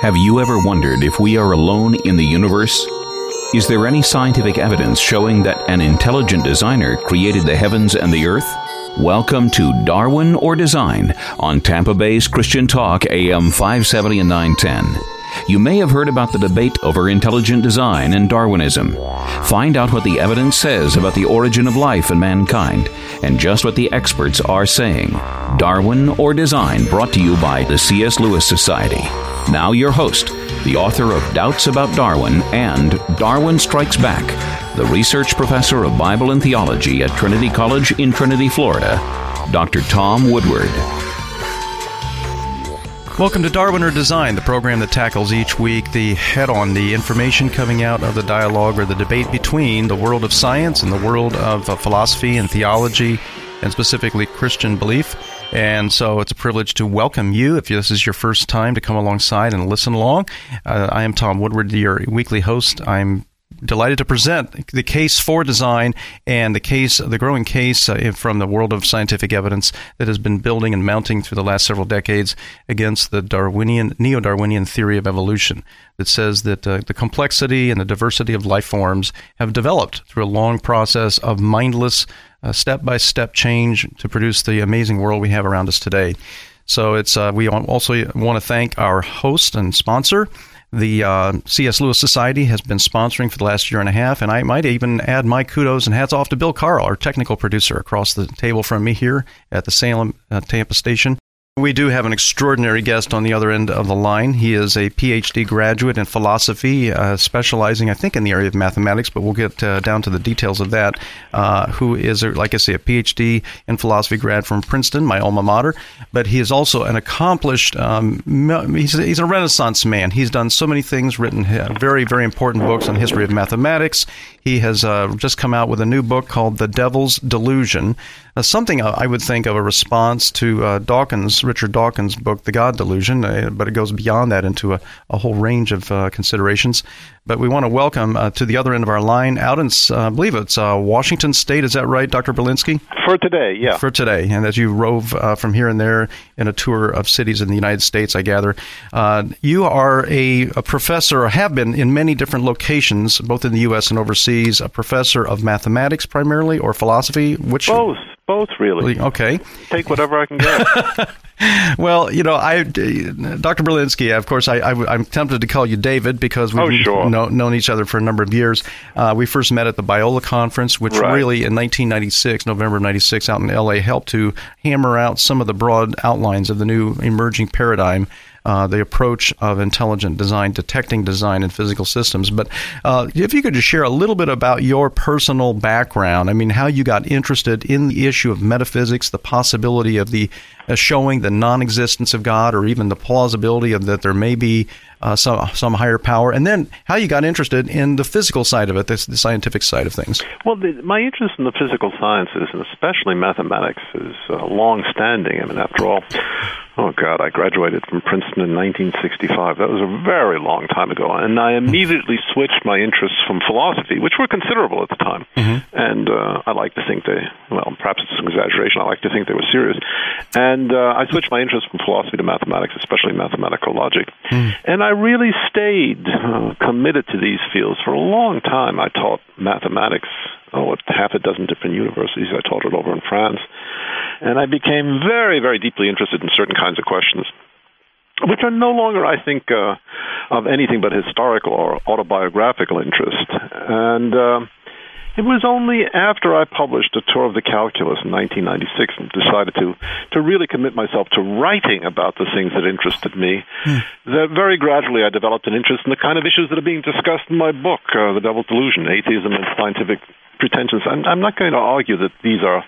Have you ever wondered if we are alone in the universe? Is there any scientific evidence showing that an intelligent designer created the heavens and the earth? Welcome to Darwin or Design on Tampa Bay's Christian Talk AM 570 and 910. You may have heard about the debate over intelligent design and Darwinism. Find out what the evidence says about the origin of life and mankind, and just what the experts are saying. Darwin or Design, brought to you by the C.S. Lewis Society. Now, your host, the author of Doubts About Darwin and Darwin Strikes Back, the research professor of Bible and theology at Trinity College in Trinity, Florida, Dr. Tom Woodward. Welcome to Darwin or Design, the program that tackles each week the head on the information coming out of the dialogue or the debate between the world of science and the world of uh, philosophy and theology, and specifically Christian belief. And so it's a privilege to welcome you if this is your first time to come alongside and listen along. Uh, I am Tom Woodward, your weekly host. I'm delighted to present the case for design and the case, the growing case uh, from the world of scientific evidence that has been building and mounting through the last several decades against the Darwinian, neo-Darwinian theory of evolution that says that uh, the complexity and the diversity of life forms have developed through a long process of mindless, step by step change to produce the amazing world we have around us today. So it's uh, we also want to thank our host and sponsor. The uh, C.S. Lewis Society has been sponsoring for the last year and a half, and I might even add my kudos and hats off to Bill Carl, our technical producer across the table from me here at the Salem uh, Tampa station. We do have an extraordinary guest on the other end of the line. He is a PhD graduate in philosophy, uh, specializing, I think, in the area of mathematics, but we'll get uh, down to the details of that. Uh, who is, like I say, a PhD in philosophy grad from Princeton, my alma mater, but he is also an accomplished, um, he's, a, he's a renaissance man. He's done so many things, written very, very important books on history of mathematics. He has uh, just come out with a new book called The Devil's Delusion, uh, something I would think of a response to uh, Dawkins, Richard Dawkins' book, The God Delusion, uh, but it goes beyond that into a, a whole range of uh, considerations. But we want to welcome uh, to the other end of our line out in, uh, I believe it's Washington State. Is that right, Dr. Berlinski? For today, yeah. For today. And as you rove from here and there in a tour of cities in the United States, I gather, you are a, a professor, or have been in many different locations, both in the U.S. and overseas, a professor of mathematics primarily or philosophy? Which Both both, really. Okay. Take whatever I can get. well, you know, I, Dr. Berlinski, of course, I, I, am tempted to call you David because we've oh, sure. know, known each other for a number of years. Uh, we first met at the Biola Conference, which right. really in 1996, November of 96, out in LA, helped to hammer out some of the broad outlines of the new emerging paradigm uh, the approach of intelligent design, detecting design in physical systems. But uh, if you could just share a little bit about your personal background, I mean, how you got interested in the issue of metaphysics, the possibility of the uh, showing the non-existence of God, or even the plausibility of that there may be uh, some some higher power, and then how you got interested in the physical side of it, the, the scientific side of things. Well, the, my interest in the physical sciences, and especially mathematics, is uh, long-standing. I mean, after all, oh God, I graduated from Princeton in 1965. That was a very long time ago, and I immediately switched my interests from philosophy, which were considerable at the time, mm-hmm. and uh, I like to think they, well, perhaps it's an exaggeration. I like to think they were serious, and uh, I switched my interest from philosophy to mathematics, especially mathematical logic, mm. and I I really stayed uh, committed to these fields for a long time. I taught mathematics oh, at half a dozen different universities. I taught it over in France. And I became very, very deeply interested in certain kinds of questions, which are no longer, I think, uh, of anything but historical or autobiographical interest. And uh, it was only after I published A Tour of the Calculus in 1996 and decided to, to really commit myself to writing about the things that interested me hmm. that very gradually I developed an interest in the kind of issues that are being discussed in my book, uh, The Devil's Delusion, Atheism and Scientific Pretensions. I'm, I'm not going to argue that these are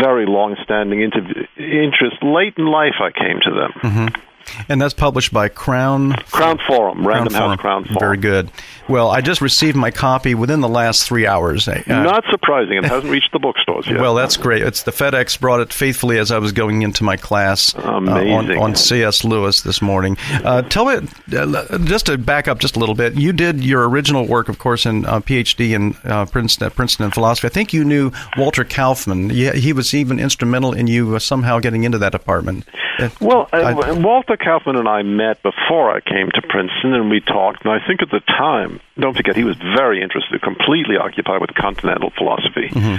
very long-standing inter- interests. Late in life I came to them. Mm-hmm. And that's published by Crown Crown Forum, Random Crown House Crown Forum. Very good. Well, I just received my copy within the last three hours. Uh, Not surprising. It hasn't reached the bookstores yet. Well, that's great. It's the FedEx brought it faithfully as I was going into my class uh, on, on C.S. Lewis this morning. Uh, tell me, uh, just to back up just a little bit, you did your original work, of course, in uh, PhD in uh, Princeton, Princeton in philosophy. I think you knew Walter Kaufmann. He, he was even instrumental in you somehow getting into that department. Well, I, Walter Walter Kaufmann and I met before I came to Princeton, and we talked. And I think at the time, don't forget, he was very interested, completely occupied with continental philosophy. Mm-hmm.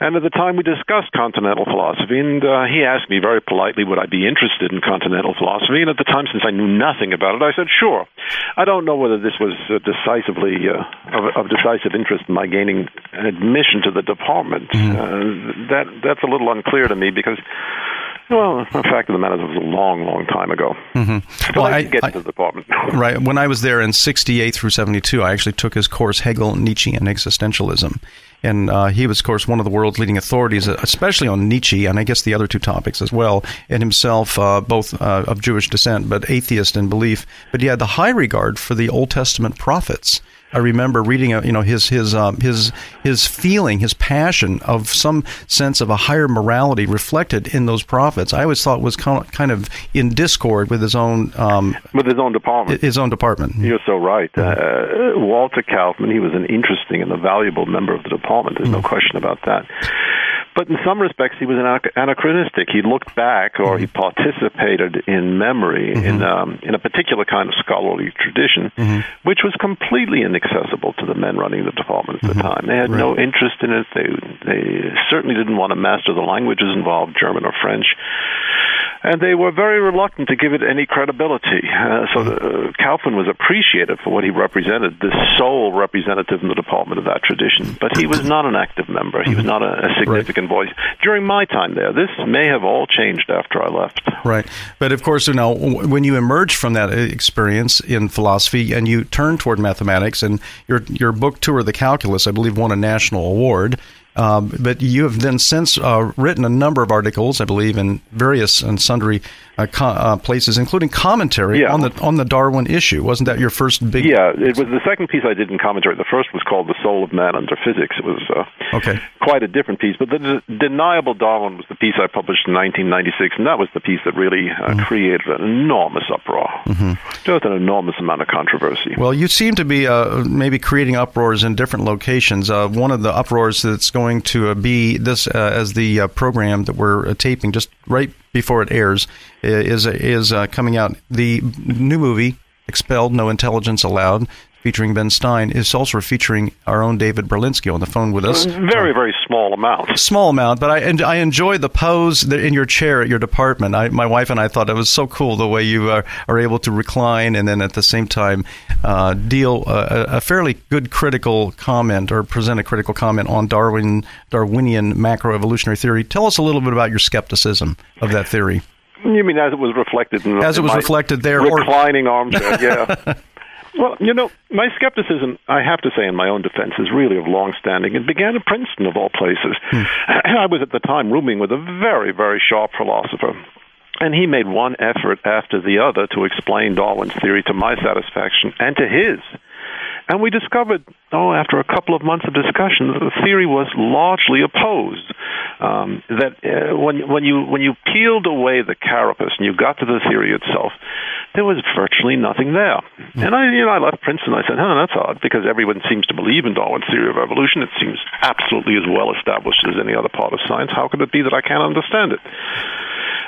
And at the time, we discussed continental philosophy, and uh, he asked me very politely, would I be interested in continental philosophy? And at the time, since I knew nothing about it, I said, sure. I don't know whether this was uh, decisively uh, of, of, decisive interest in my gaining admission to the department. Mm-hmm. Uh, that that's a little unclear to me because well, the fact of the matter is, it was a long, long time ago. Mm-hmm. Well, I, I get I, to the department. right. When I was there in '68 through '72, I actually took his course Hegel, Nietzsche, and Existentialism. And uh, he was, of course, one of the world's leading authorities, especially on Nietzsche, and I guess the other two topics as well. And himself, uh, both uh, of Jewish descent, but atheist in belief. But he had the high regard for the Old Testament prophets. I remember reading, you know, his his um, his his feeling, his passion of some sense of a higher morality reflected in those prophets. I always thought was kind of in discord with his own um, with his own department. His own department. You're so right. Uh, Walter Kaufmann, he was an interesting and a valuable member of the department. There's mm. no question about that. But in some respects, he was an anachronistic. He looked back, or he mm-hmm. participated in memory mm-hmm. in um, in a particular kind of scholarly tradition, mm-hmm. which was completely inaccessible to the men running the department at the mm-hmm. time. They had right. no interest in it. They they certainly didn't want to master the languages involved, German or French and they were very reluctant to give it any credibility. Uh, so the, uh, Kaufmann was appreciated for what he represented, the sole representative in the department of that tradition. But he was not an active member. He was not a, a significant right. voice during my time there. This may have all changed after I left. Right, but of course, you know, when you emerge from that experience in philosophy and you turn toward mathematics, and your your book tour, of The Calculus, I believe, won a national award. Um, but you have then since uh, written a number of articles, I believe, in various and sundry uh, co- uh, places, including commentary yeah. on the on the Darwin issue. Wasn't that your first big? Yeah, it was the second piece I did in commentary. The first was called "The Soul of Man Under Physics." It was uh, okay. quite a different piece, but the de- deniable Darwin was the piece I published in 1996, and that was the piece that really uh, mm-hmm. created an enormous uproar. Mm-hmm. Just an enormous amount of controversy. Well, you seem to be uh, maybe creating uproars in different locations. Uh, one of the uproars that's going to be this as the program that we're taping just right before it airs is is uh, coming out. The new movie Expelled, No Intelligence Allowed featuring Ben Stein, is also featuring our own David Berlinski on the phone with us. Very, very small amount. Small amount, but I and I enjoy the pose in your chair at your department. I, my wife and I thought it was so cool the way you are, are able to recline and then at the same time uh, deal uh, a fairly good critical comment or present a critical comment on Darwin Darwinian macroevolutionary theory. Tell us a little bit about your skepticism of that theory. You mean as it was reflected in as it was reflected there, reclining or... armchair? Yeah. Well, you know, my skepticism, I have to say, in my own defense, is really of long standing. It began at Princeton, of all places. Hmm. I was at the time rooming with a very, very sharp philosopher. And he made one effort after the other to explain Darwin's theory to my satisfaction and to his. And we discovered, oh, after a couple of months of discussion, the theory was largely opposed. Um, that uh, when when you when you peeled away the carapace and you got to the theory itself, there was virtually nothing there. And I, you know, I left Princeton. I said, "Huh, that's odd," because everyone seems to believe in Darwin's theory of evolution. It seems absolutely as well established as any other part of science. How could it be that I can't understand it?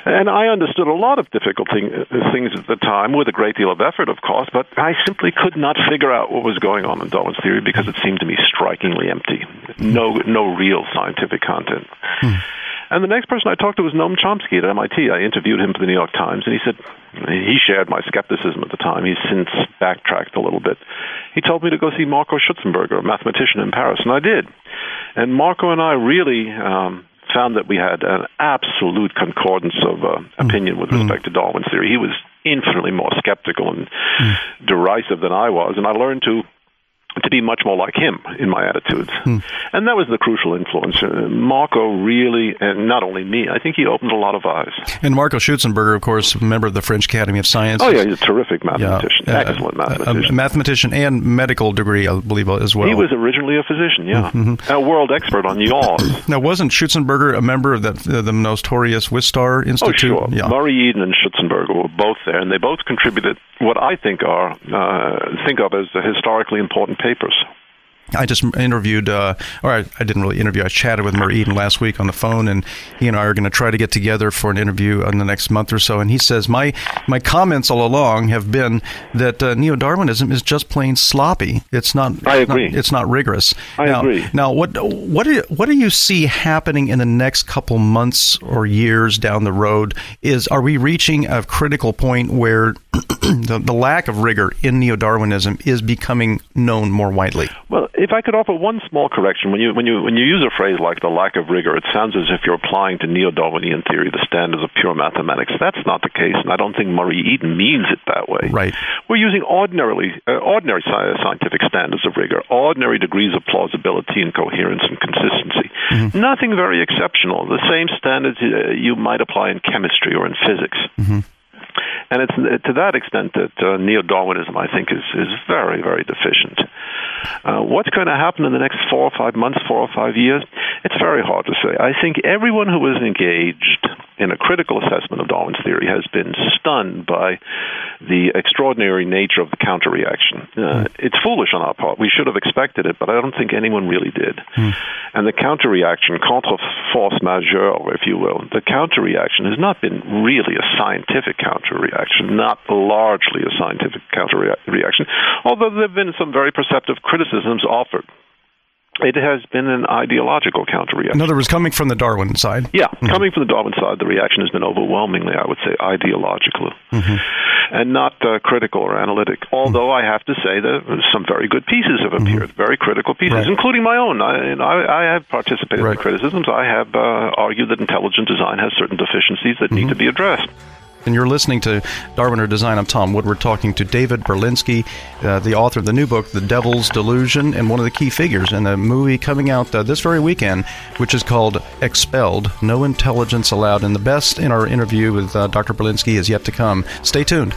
And I understood a lot of difficult thing, things at the time with a great deal of effort, of course, but I simply could not figure out what was going on in Darwin's theory because it seemed to me strikingly empty. No, no real scientific content. Hmm. And the next person I talked to was Noam Chomsky at MIT. I interviewed him for the New York Times, and he said he shared my skepticism at the time. He's since backtracked a little bit. He told me to go see Marco Schutzenberger, a mathematician in Paris, and I did. And Marco and I really um, found that we had an absolute concordance of uh, opinion with mm. respect to Darwin's theory. He was infinitely more skeptical and mm. derisive than I was, and I learned to to be much more like him in my attitudes. Hmm. And that was the crucial influence. Uh, Marco really, and not only me, I think he opened a lot of eyes. And Marco Schutzenberger, of course, a member of the French Academy of Sciences. Oh, yeah, he's a terrific mathematician. Yeah. Uh, Excellent mathematician. A mathematician and medical degree, I believe, as well. He was originally a physician, yeah. Mm-hmm. A world expert on yaws. now, wasn't Schutzenberger a member of the, the notorious Wistar Institute? Oh, sure. Yeah. Murray Eden and Schutzenberger were both there, and they both contributed what I think are, uh, think of as a historically important papers. I just interviewed, uh, or I, I, didn't really interview. I chatted with Murray Eden last week on the phone, and he and I are going to try to get together for an interview in the next month or so. And he says my my comments all along have been that uh, neo Darwinism is just plain sloppy. It's not. I agree. It's not, it's not rigorous. I now, agree. Now, what what do you, what do you see happening in the next couple months or years down the road? Is are we reaching a critical point where the, the lack of rigor in neo Darwinism is becoming known more widely? Well, if I could offer one small correction, when you when you when you use a phrase like the lack of rigor, it sounds as if you're applying to neo-Darwinian theory the standards of pure mathematics. That's not the case, and I don't think Murray Eden means it that way. Right. We're using ordinarily uh, ordinary scientific standards of rigor, ordinary degrees of plausibility and coherence and consistency. Mm-hmm. Nothing very exceptional. The same standards uh, you might apply in chemistry or in physics. Mm-hmm. And it's to that extent that uh, neo Darwinism, I think, is, is very, very deficient. Uh, what's going to happen in the next four or five months, four or five years? It's very hard to say. I think everyone who is engaged in a critical assessment of Darwin's theory has been stunned by the extraordinary nature of the counter reaction. Uh, it's foolish on our part. We should have expected it, but I don't think anyone really did. Mm. And the counter reaction, contre force majeure, if you will, the counter reaction has not been really a scientific counter reaction, not largely a scientific counter reaction, although there have been some very perceptive criticisms offered it has been an ideological counterreaction. In other words, coming from the Darwin side. Yeah, mm-hmm. coming from the Darwin side, the reaction has been overwhelmingly, I would say, ideological, mm-hmm. and not uh, critical or analytic. Although mm-hmm. I have to say that some very good pieces have appeared, mm-hmm. very critical pieces, right. including my own. I, I, I have participated right. in criticisms. I have uh, argued that intelligent design has certain deficiencies that need mm-hmm. to be addressed. And you're listening to Darwin or Design. I'm Tom Woodward talking to David Berlinski, uh, the author of the new book, The Devil's Delusion, and one of the key figures in the movie coming out uh, this very weekend, which is called Expelled No Intelligence Allowed. And the best in our interview with uh, Dr. Berlinski is yet to come. Stay tuned.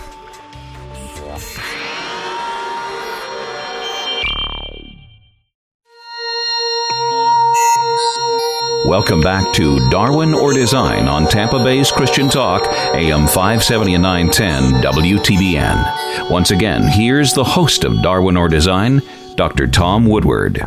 Welcome back to Darwin or Design on Tampa Bay's Christian Talk, AM 570 and 910 WTBN. Once again, here's the host of Darwin or Design, Dr. Tom Woodward.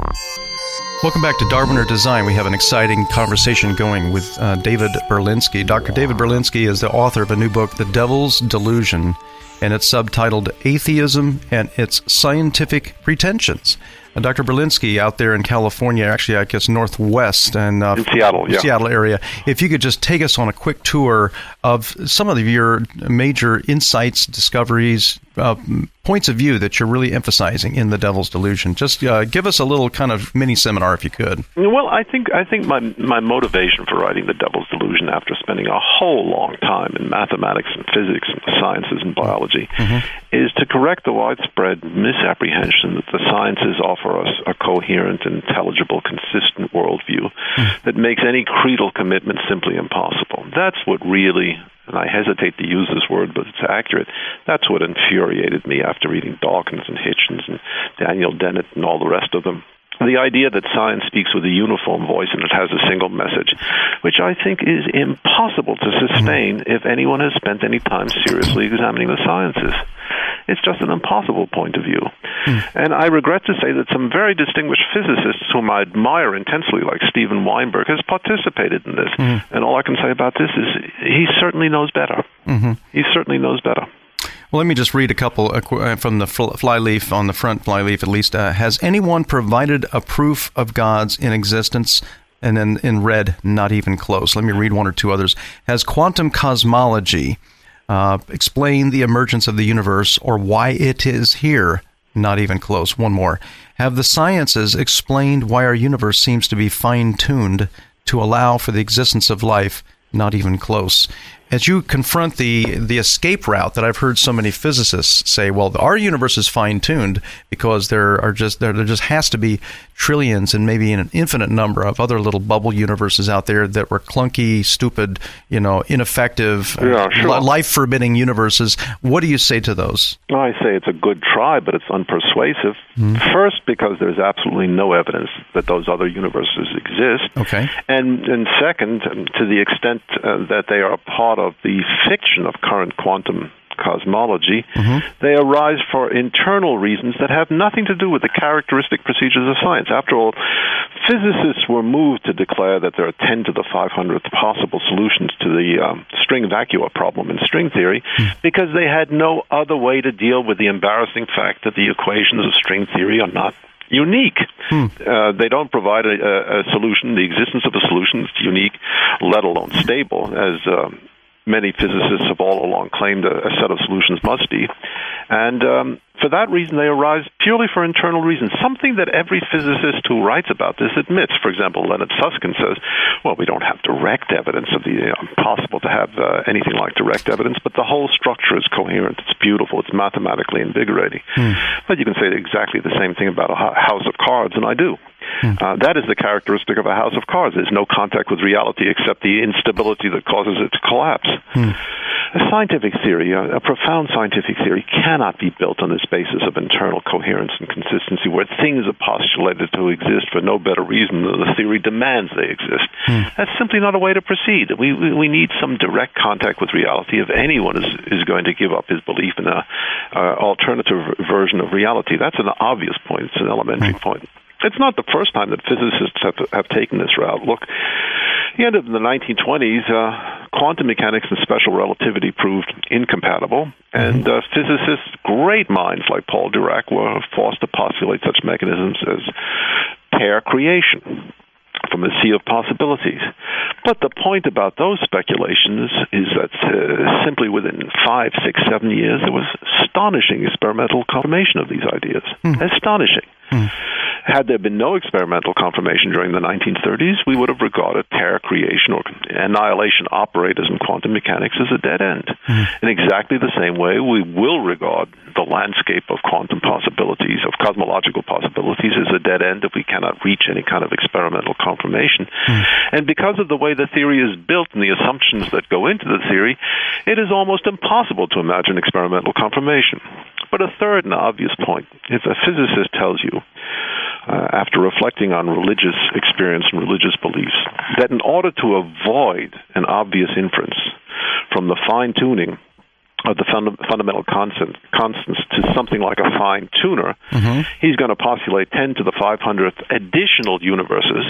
Welcome back to Darwin or Design. We have an exciting conversation going with uh, David Berlinski. Dr. David Berlinski is the author of a new book, The Devil's Delusion, and it's subtitled Atheism and Its Scientific Pretensions. Uh, Dr. Berlinski out there in California, actually, I guess northwest and uh, Seattle, yeah. Seattle area. If you could just take us on a quick tour of some of your major insights, discoveries, uh, points of view that you're really emphasizing in the Devil's Delusion. Just uh, give us a little kind of mini seminar, if you could. Well, I think I think my my motivation for writing the Devil's Delusion, after spending a whole long time in mathematics and physics and sciences and biology, mm-hmm. is to correct the widespread misapprehension that the sciences offer us a coherent, intelligible, consistent worldview mm-hmm. that makes any creedal commitment simply impossible. That's what really and I hesitate to use this word, but it's accurate. That's what infuriated me after reading Dawkins and Hitchens and Daniel Dennett and all the rest of them. The idea that science speaks with a uniform voice and it has a single message, which I think is impossible to sustain if anyone has spent any time seriously examining the sciences. It's just an impossible point of view. Mm. And I regret to say that some very distinguished physicists whom I admire intensely, like Steven Weinberg, has participated in this. Mm. And all I can say about this is he certainly knows better. Mm-hmm. He certainly knows better. Well, let me just read a couple uh, from the flyleaf on the front flyleaf at least. Uh, has anyone provided a proof of God's in existence? And then in red, not even close. Let me read one or two others. Has quantum cosmology uh, explain the emergence of the universe or why it is here. Not even close. One more. Have the sciences explained why our universe seems to be fine tuned to allow for the existence of life? Not even close as you confront the the escape route that I've heard so many physicists say, well, our universe is fine tuned because there are just there, there just has to be trillions and maybe an infinite number of other little bubble universes out there that were clunky, stupid, you know, ineffective, yeah, sure. life forbidding universes. What do you say to those? I say it's a good try, but it's unpersuasive. Mm-hmm. First, because there's absolutely no evidence that those other universes exist. Okay. And and second, to the extent uh, that they are a part of the fiction of current quantum cosmology, mm-hmm. they arise for internal reasons that have nothing to do with the characteristic procedures of science. After all, physicists were moved to declare that there are 10 to the 500th possible solutions to the um, string vacua problem in string theory mm. because they had no other way to deal with the embarrassing fact that the equations of string theory are not unique. Hmm. Uh, they don't provide a, a, solution. The existence of a solution is unique, let alone stable, as um, many physicists have all along claimed a, a set of solutions must be. And um, for that reason, they arise purely for internal reasons, something that every physicist who writes about this admits. For example, Leonard Susskind says, well, we don't have direct evidence of the uh, impossible to have uh, anything like direct evidence, but the whole structure is coherent. It's beautiful. It's mathematically invigorating. Hmm. But you can say exactly the same thing about a house of cards, and I do. Hmm. Uh, that is the characteristic of a house of cards. There's no contact with reality except the instability that causes it to collapse. Hmm. A scientific theory, a, a, profound scientific theory, cannot be built on this basis of internal coherence and consistency, where things are postulated to exist for no better reason than the theory demands they exist. Hmm. That's simply not a way to proceed. We, we, we need some direct contact with reality if anyone is, is going to give up his belief in an alternative version of reality. That's an obvious point. It's an elementary point. It's not the first time that physicists have, have taken this route. Look, at the end of the 1920s, uh, quantum mechanics and special relativity proved incompatible, and uh, physicists, great minds like Paul Dirac, were forced to postulate such mechanisms as pair creation from a sea of possibilities. But the point about those speculations is that uh, simply within five, six, seven years, there was astonishing experimental confirmation of these ideas. Mm. Astonishing. Mm. Had there been no experimental confirmation during the 1930s, we would have regarded pair creation or annihilation operators in quantum mechanics as a dead end. Mm. In exactly the same way, we will regard the landscape of quantum possibilities, of cosmological possibilities, as a dead end if we cannot reach any kind of experimental confirmation. Mm. And because of the way the theory is built and the assumptions that go into the theory, it is almost impossible to imagine experimental confirmation. But a third and obvious point if a physicist tells you uh, after reflecting on religious experience and religious beliefs, that in order to avoid an obvious inference from the fine tuning of the fund- fundamental constant, constants to something like a fine tuner, mm-hmm. he's going to postulate 10 to the 500th additional universes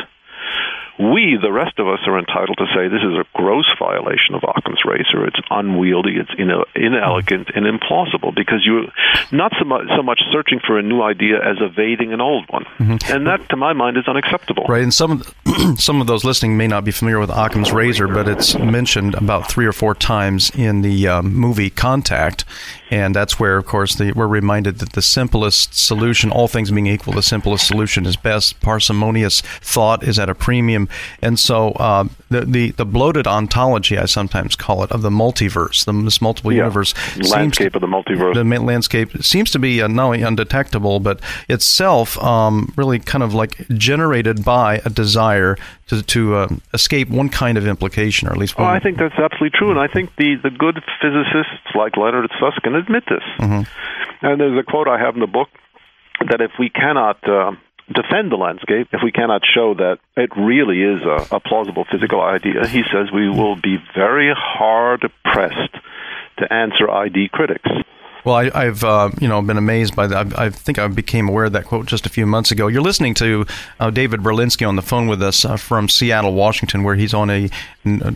we, the rest of us, are entitled to say this is a gross violation of Occam's razor. It's unwieldy, it's inelegant, and implausible because you're not so much, so much searching for a new idea as evading an old one, mm-hmm. and that, to my mind, is unacceptable. Right, and some of the, some of those listening may not be familiar with Occam's razor, but it's mentioned about three or four times in the um, movie Contact, and that's where, of course, the, we're reminded that the simplest solution, all things being equal, the simplest solution is best. Parsimonious thought is at a premium. And so uh, the, the, the bloated ontology, I sometimes call it, of the multiverse, the, this multiple yeah. universe. Landscape to, of the multiverse. The landscape seems to be uh, not only undetectable, but itself um, really kind of like generated by a desire to, to uh, escape one kind of implication, or at least one. I think that's absolutely true. And I think the, the good physicists like Leonard Susskind admit this. Mm-hmm. And there's a quote I have in the book that if we cannot uh, defend the landscape, if we cannot show that it really is a, a plausible physical idea, he says we will be very hard pressed to answer ID critics. Well, I, have uh, you know been amazed by that. I, I, think I became aware of that quote just a few months ago. You're listening to uh, David Berlinski on the phone with us uh, from Seattle, Washington, where he's on a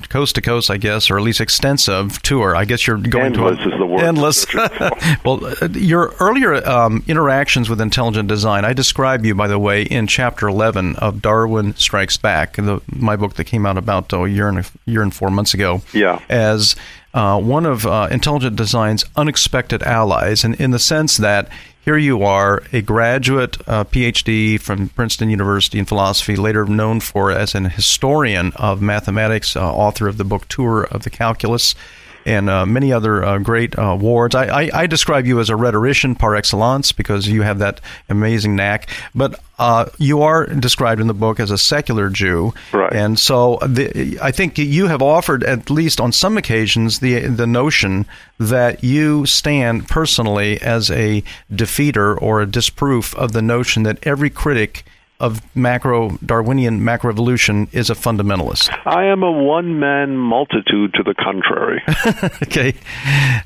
coast to coast, I guess, or at least extensive tour. I guess you're going endless to a, is the word. Endless. well, uh, your earlier um, interactions with intelligent design, I describe you, by the way, in chapter 11 of Darwin Strikes Back, the, my book that came out about oh, a year and a year and four months ago. Yeah. As uh, one of uh, Intelligent Design's unexpected allies, and in the sense that here you are, a graduate uh, PhD from Princeton University in philosophy, later known for as an historian of mathematics, uh, author of the book Tour of the Calculus and uh, many other uh, great uh, awards. I, I, I, describe you as a rhetorician par excellence because you have that amazing knack. But uh, you are described in the book as a secular Jew, right? And so the, I think you have offered, at least on some occasions, the the notion that you stand personally as a defeater or a disproof of the notion that every critic of macro Darwinian macroevolution is a fundamentalist? I am a one man multitude to the contrary. okay.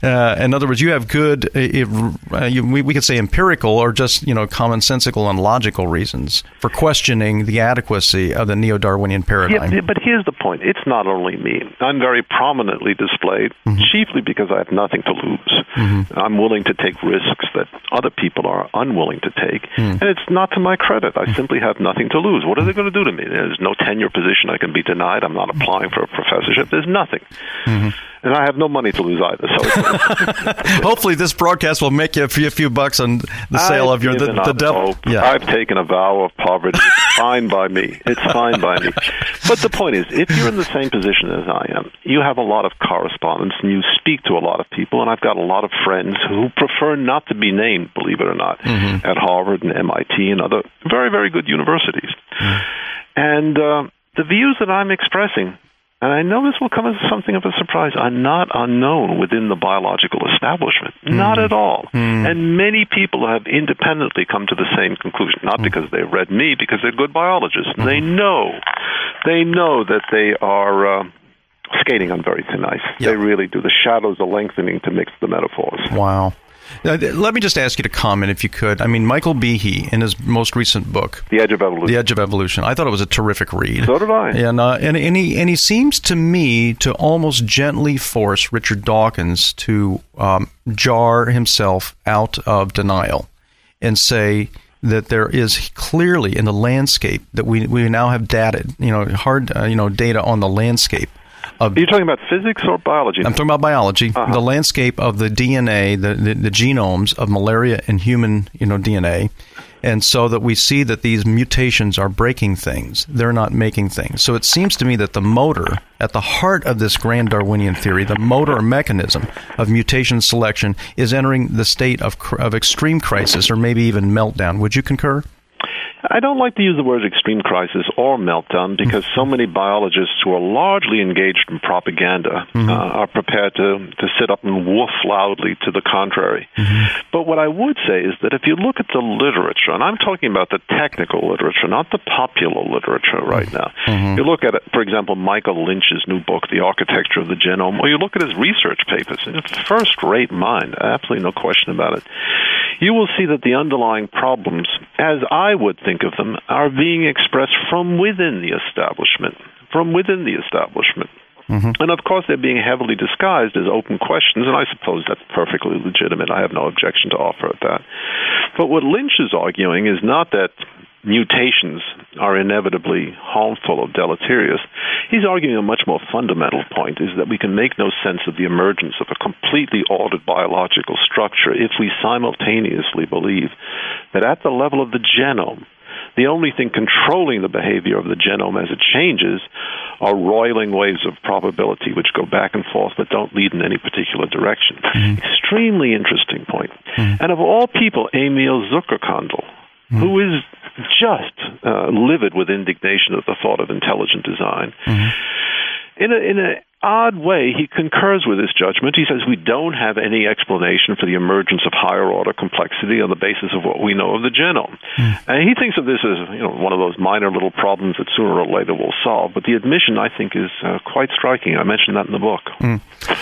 Uh, in other words, you have good, uh, uh, you, we, we could say empirical or just you know commonsensical and logical reasons for questioning the adequacy of the neo Darwinian paradigm. Yeah, but here's the point: it's not only me. I'm very prominently displayed, mm-hmm. chiefly because I have nothing to lose. Mm-hmm. I'm willing to take risks that other people are unwilling to take, mm. and it's not to my credit. I simply have nothing to lose. What are they going to do to me? There's no tenure position I can be denied. I'm not applying for a professorship. There's nothing. Mm-hmm and I have no money to lose either. So hopefully, this broadcast will make you a few, a few bucks on the sale I've of your the, the devil. Yeah. I've taken a vow of poverty. It's fine by me. It's fine by me. But the point is, if you're in the same position as I am, you have a lot of correspondence and you speak to a lot of people. And I've got a lot of friends who prefer not to be named, believe it or not, mm-hmm. at Harvard and MIT and other very, very good universities. Mm-hmm. And uh, the views that I'm expressing and I know this will come as something of a surprise, are not unknown within the biological establishment. Mm. Not at all. Mm. And many people have independently come to the same conclusion, not mm. because they've read me, because they're good biologists. Mm. They know, they know that they are. Uh, skating on very thin ice. Yep. They really do. The shadows are lengthening to mix the metaphors. Wow. Let me just ask you to comment, if you could. I mean, Michael Behe, in his most recent book, The Edge of Evolution. The Edge of Evolution. I thought it was a terrific read. So did I. And uh, and and he and he seems to me to almost gently force Richard Dawkins to um, jar himself out of denial and say that there is clearly in the landscape that we we now have data, you know, hard uh, you know data on the landscape of, Are you talking about physics or biology? I'm talking about biology. Uh-huh. The landscape of the DNA, the, the, the genomes of malaria and human, you know, DNA, and so that we see that these mutations are breaking things they're not making things so it seems to me that the motor at the heart of this grand darwinian theory the motor mechanism of mutation selection is entering the state of, of extreme crisis or maybe even meltdown would you concur I don't like to use the words extreme crisis or meltdown because so many biologists who are largely engaged in propaganda mm-hmm. uh, are prepared to, to sit up and woof loudly to the contrary. Mm-hmm. But what I would say is that if you look at the literature, and I'm talking about the technical literature, not the popular literature right mm-hmm. now, mm-hmm. you look at it, for example, Michael Lynch's new book, The Architecture of the Genome, or you look at his research papers, it's first rate mind, absolutely no question about it. You will see that the underlying problems, as I would think, of them, are being expressed from within the establishment. From within the establishment. Mm-hmm. And of course, they're being heavily disguised as open questions, and I suppose that's perfectly legitimate. I have no objection to offer at that. But what Lynch is arguing is not that mutations are inevitably harmful or deleterious. He's arguing a much more fundamental point is that we can make no sense of the emergence of a completely ordered biological structure if we simultaneously believe that at the level of the genome, the only thing controlling the behavior of the genome as it changes are roiling waves of probability which go back and forth but don't lead in any particular direction. Mm-hmm. Extremely interesting point. Mm-hmm. And of all people, Emil Zuckerkandl, mm-hmm. who is just uh, livid with indignation at the thought of intelligent design. Mm-hmm. In a, in a odd way, he concurs with his judgment. He says we don't have any explanation for the emergence of higher order complexity on the basis of what we know of the genome. Mm. And he thinks of this as you know one of those minor little problems that sooner or later we'll solve. But the admission, I think, is uh, quite striking. I mentioned that in the book. Mm.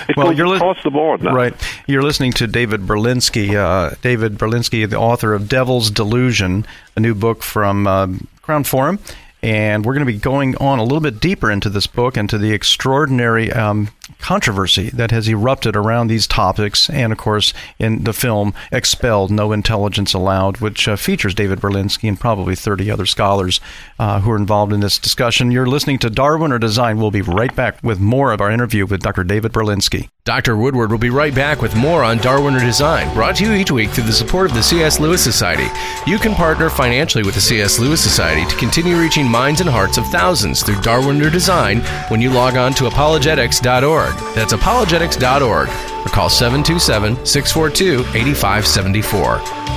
It well, goes you're across the board now. Right. You're listening to David Berlinski. Uh, David Berlinski, the author of Devil's Delusion, a new book from uh, Crown Forum and we're going to be going on a little bit deeper into this book and to the extraordinary um, controversy that has erupted around these topics, and of course, in the film Expelled No Intelligence Allowed, which uh, features David Berlinski and probably 30 other scholars uh, who are involved in this discussion. You're listening to Darwin or Design. We'll be right back with more of our interview with Dr. David Berlinski. Dr. Woodward will be right back with more on Darwin or Design, brought to you each week through the support of the C.S. Lewis Society. You can partner financially with the C.S. Lewis Society to continue reaching minds and hearts of thousands through Darwin or Design when you log on to apologetics.org. That's apologetics.org or call 727 642 8574.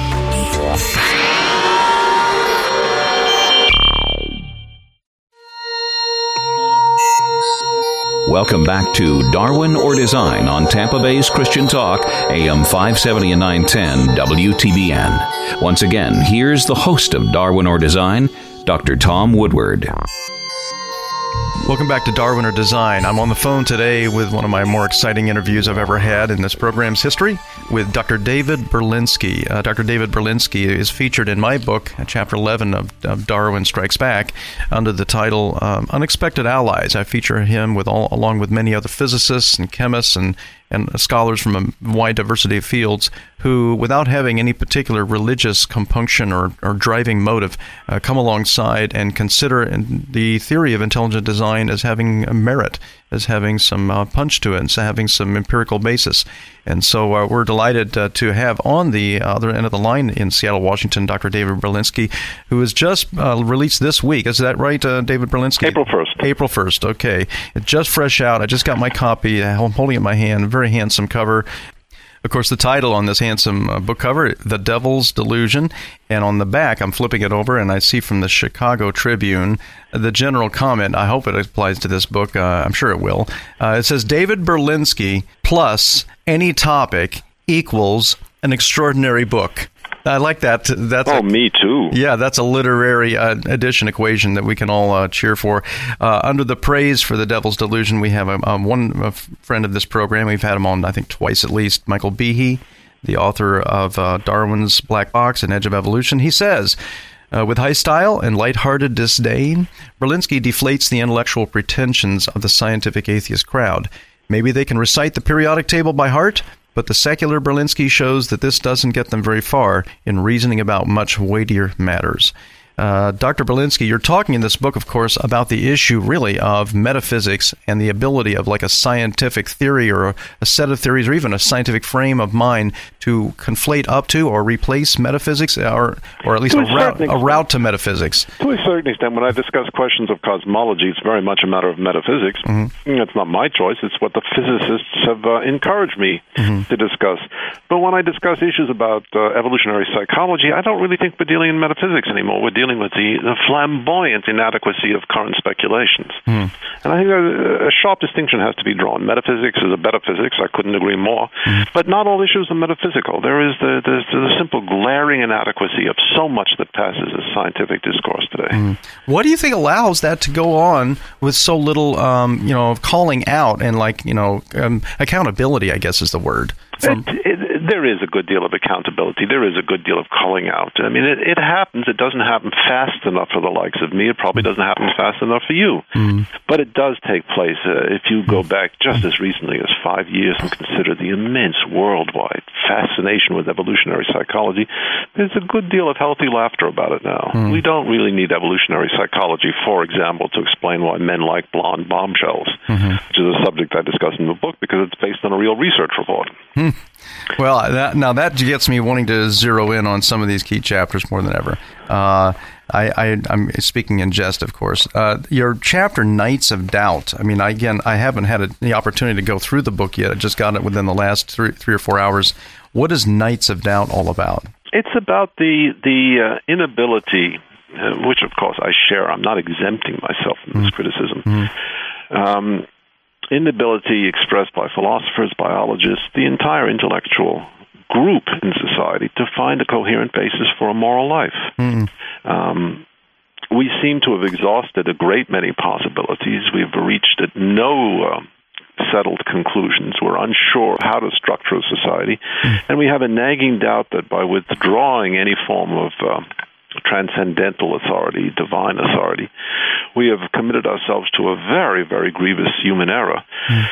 Welcome back to Darwin or Design on Tampa Bay's Christian Talk, AM 570 and 910 WTBN. Once again, here's the host of Darwin or Design, Dr. Tom Woodward. Welcome back to Darwin or Design. I'm on the phone today with one of my more exciting interviews I've ever had in this program's history with Dr. David Berlinski. Uh, Dr. David Berlinski is featured in my book, Chapter 11 of, of Darwin Strikes Back, under the title um, Unexpected Allies. I feature him with all, along with many other physicists and chemists and, and scholars from a wide diversity of fields who, without having any particular religious compunction or, or driving motive, uh, come alongside and consider the theory of intelligent design as having merit, as having some uh, punch to it, as having some empirical basis. And so uh, we're delighted uh, to have on the other end of the line in Seattle, Washington, Dr. David Berlinski, who has just uh, released this week. Is that right, uh, David Berlinski? April 1st. April 1st, okay. Just fresh out. I just got my copy. I'm holding it in my hand. Very handsome cover. Of course, the title on this handsome uh, book cover, The Devil's Delusion. And on the back, I'm flipping it over and I see from the Chicago Tribune the general comment. I hope it applies to this book. Uh, I'm sure it will. Uh, it says David Berlinski plus any topic equals an extraordinary book. I like that. That's oh, a, me too. Yeah, that's a literary uh, addition equation that we can all uh, cheer for. Uh, under the praise for the Devil's Delusion, we have a, um, um, one a friend of this program. We've had him on, I think, twice at least. Michael Behe, the author of uh, Darwin's Black Box and Edge of Evolution. He says. Uh, with high style and light-hearted disdain, Berlinski deflates the intellectual pretensions of the scientific atheist crowd. Maybe they can recite the periodic table by heart, but the secular Berlinski shows that this doesn't get them very far in reasoning about much weightier matters. Uh, Dr. Berlinski, you're talking in this book, of course, about the issue really of metaphysics and the ability of like a scientific theory or a, set of theories or even a scientific frame of mind to conflate up to or replace metaphysics or, or at least a route, a route to metaphysics. To a certain extent, when I discuss questions of cosmology, it's very much a matter of metaphysics. Mm-hmm. It's not my choice, it's what the physicists have uh, encouraged me mm-hmm. to discuss. But when I discuss issues about uh, evolutionary psychology, I don't really think we're dealing in metaphysics anymore. We're dealing with the, the flamboyant inadequacy of current speculations. Mm. And I think a, a, sharp distinction has to be drawn. Metaphysics is a better physics. I couldn't agree more. Mm. But not all issues are metaphysical. There is the, the, the, simple glaring inadequacy of so much that passes as scientific discourse today. Mm. What do you think allows that to go on with so little, um, you know, calling out and like, you know, um, accountability? I guess is the word. From- it, it, there is a good deal of accountability. There is a good deal of calling out. I mean, it, it happens. It doesn't happen fast enough for the likes of me. It probably doesn't happen fast enough for you. Mm. But it does take place. Uh, if you go back just as recently as five years and consider the immense worldwide fascination with evolutionary psychology, there's a good deal of healthy laughter about it now. Mm. We don't really need evolutionary psychology, for example, to explain why men like blonde bombshells, mm-hmm. which is a subject I discuss in the book because it's based on a real research report. Mm. Well, that, now that gets me wanting to zero in on some of these key chapters more than ever. Uh, I, am speaking in jest, of course. Uh, your chapter, Nights of Doubt. I mean, I, again, I haven't had a, the opportunity to go through the book yet. I just got it within the last three, three or four hours. What is Nights of Doubt all about? It's about the the uh, inability, uh, which of course I share. I'm not exempting myself from this mm-hmm. criticism. Mm-hmm. Um, inability expressed by philosophers, biologists, the entire intellectual group in society to find a coherent basis for a moral life. Mm. Um, we seem to have exhausted a great many possibilities. We've reached at no uh, settled conclusions. We're unsure how to structure a society, mm. and we have a nagging doubt that by withdrawing any form of uh, transcendental authority, divine authority, we have committed ourselves to a very, very grievous human error. Mm.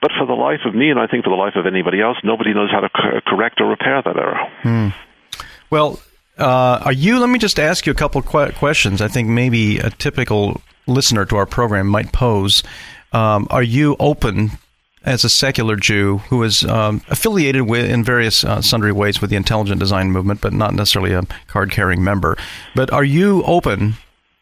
But for the life of me, and I think for the life of anybody else, nobody knows how to co- correct or repair that error. Mm. Well, uh, are you? Let me just ask you a couple of questions. I think maybe a typical listener to our program might pose. Um, are you open as a secular Jew who is um, affiliated with in various uh, sundry ways with the intelligent design movement, but not necessarily a card carrying member. But are you open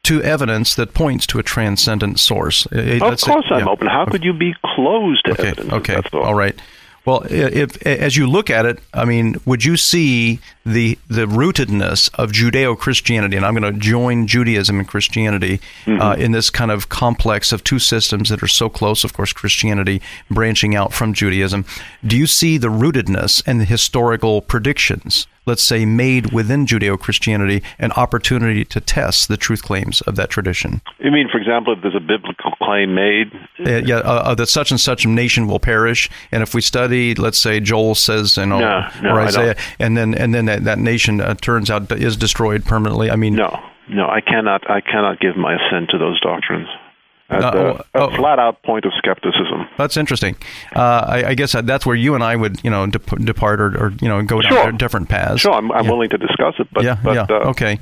to evidence that points to a transcendent source? Of course, say, I'm yeah. open. How okay. could you be closed to okay. evidence? Okay, all right. Well, if, as you look at it, I mean, would you see the the rootedness of Judeo Christianity, and I'm going to join Judaism and Christianity mm-hmm. uh, in this kind of complex of two systems that are so close? Of course, Christianity branching out from Judaism. Do you see the rootedness and the historical predictions let's say, made within Judeo Christianity an opportunity to test the truth claims of that tradition? You mean, for example, if there's a biblical claim made? Uh, yeah, uh, uh, that such and such nation will perish, and if we study, let's say, Joel says, you know, no, no, or Isaiah, and then and then that, that nation uh, turns out is destroyed permanently. I mean, no, no, I cannot, I cannot give my assent to those doctrines. At Uh, a, oh, a oh. flat out point of skepticism. That's interesting. Uh, I, I guess that's where you and I would, you know, dep- depart or, or, you know, go down Sure. different paths. Sure, I'm, I'm Yeah. willing to discuss it, but, yeah, but yeah. Uh, okay.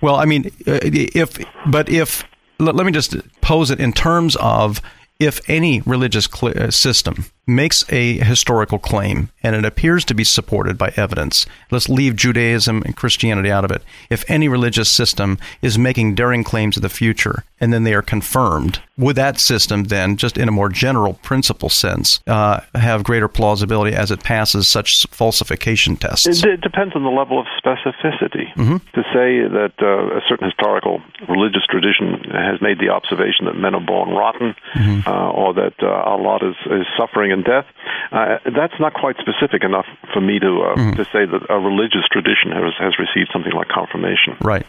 Well, I mean, uh, if but if let, let me just pose it in terms of if any religious cl- uh, system makes a historical claim and it appears to be supported by evidence, let's leave Judaism and Christianity out of it. If any religious system is making daring claims of the future and then they are confirmed, would that system then, just in a more general principle sense, uh, have greater plausibility as it passes such falsification tests? It, it depends on the level of specificity. Mm-hmm. To say that uh, a certain historical religious tradition has made the observation that men are born rotten, Mm-hmm. uh, or that uh, Allah is, is suffering and death, uh, that's not quite specific enough for me to uh, Mm-hmm. to say that a religious tradition has has received something like confirmation. Right.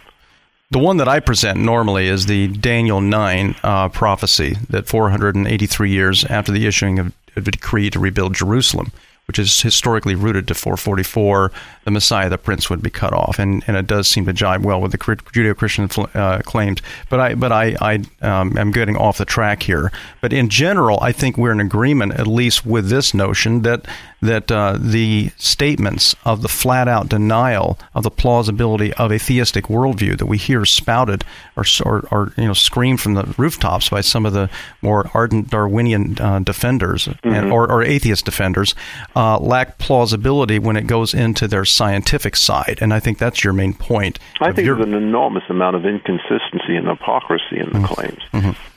The one that I present normally is the Daniel 9 uh, prophecy that 483 years after the issuing of a decree to rebuild Jerusalem, which is historically rooted to 444, the Messiah, the Prince, would be cut off, and, and it does seem to jibe well with the Judeo-Christian uh, claims. But I but I I um, am getting off the track here. But in general, I think we're in agreement, at least with this notion that that uh, the statements of the flat-out denial of the plausibility of a theistic worldview that we hear spouted or, or, or you know screamed from the rooftops by some of the more ardent Darwinian uh, defenders and, or, or atheist defenders uh, lack plausibility when it goes into their scientific side, and I think that's your main point. I think your- there's an enormous amount of inconsistency and hypocrisy in the claims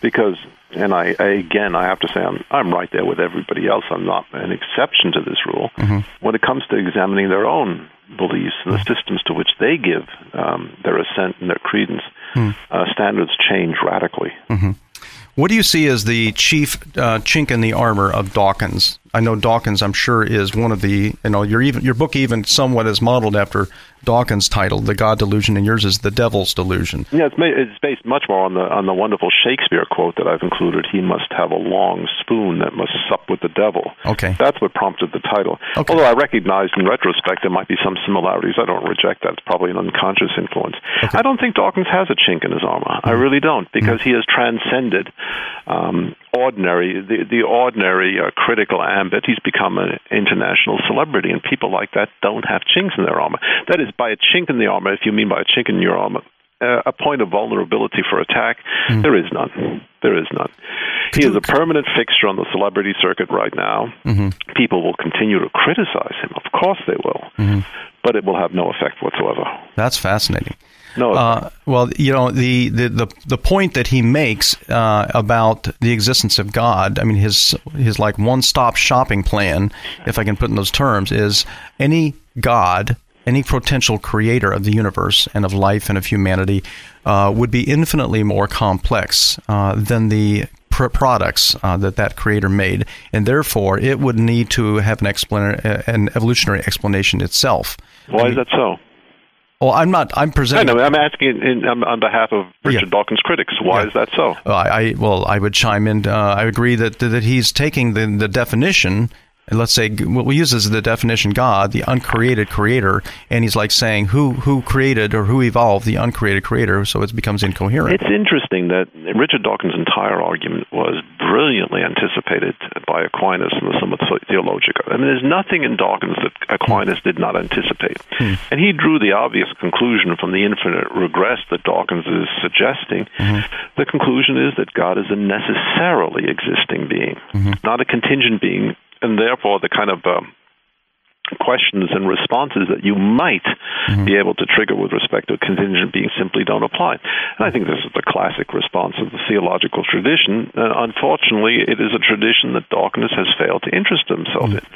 because, and I, I again, I have to say, I'm I'm right there with everybody else. I'm not an exception to this rule. When it comes to examining their own beliefs and the systems to which they give um, their assent and their credence, uh, standards change radically. What do you see as the chief uh, chink in the armor of Dawkins? I know Dawkins, I'm sure, is one of the you know your even your book even somewhat is modeled after Dawkins' title, "The God Delusion," and yours is "The Devil's Delusion." Yeah, it's, ma- it's based much more on the on the wonderful Shakespeare quote that I've included. He must have a long spoon that must sup with the devil. Okay. that's what prompted the title. Okay. Although I recognize in retrospect there might be some similarities, I don't reject that. It's probably an unconscious influence. I don't think Dawkins has a chink in his armor. I really don't, because he has transcended um, ordinary the the ordinary uh, critical ambit. He's become an international celebrity, and people like that don't have chinks in their armor. That is, by a chink in the armor, if you mean by a chink in your armor, uh, a point of vulnerability for attack, there is none. There is none. he is a permanent fixture on the celebrity circuit right now. People will continue to criticize him. Of course they will. But it will have no effect whatsoever. That's fascinating. No, Uh, well, you know the, the, the, the point that he makes uh, about the existence of God. I mean, his his like one stop shopping plan, if I can put in those terms, is any God, any potential creator of the universe and of life and of humanity, uh, would be infinitely more complex uh, than the pr- products uh, that that creator made, and therefore it would need to have an explan- an evolutionary explanation itself. why is that so? Well, I'm not. I'm I presenting. know. I'm asking in, on, on behalf of Richard Yeah. Dawkins' critics. Why Yeah. is that so? Uh, I, I well, I would chime in. Uh, I agree that that he's taking the the definition. And let's say what we use as the definition God, the uncreated creator, and he's like saying who who created or who evolved the uncreated creator, so it becomes incoherent. It's interesting that Richard Dawkins' entire argument was brilliantly anticipated by Aquinas in the Summa Theologica. I mean, there's nothing in Dawkins that Aquinas did not anticipate. Hmm. And he drew the obvious conclusion from the infinite regress that Dawkins is suggesting. Mm-hmm. The conclusion is that God is a necessarily existing being, mm-hmm. not a contingent being, and therefore the kind of um, questions and responses that you might be able to trigger with respect to a contingent being simply don't apply. And I think this is the classic response of the theological tradition. Uh, unfortunately, it is a tradition that Dawkins has failed to interest himself in.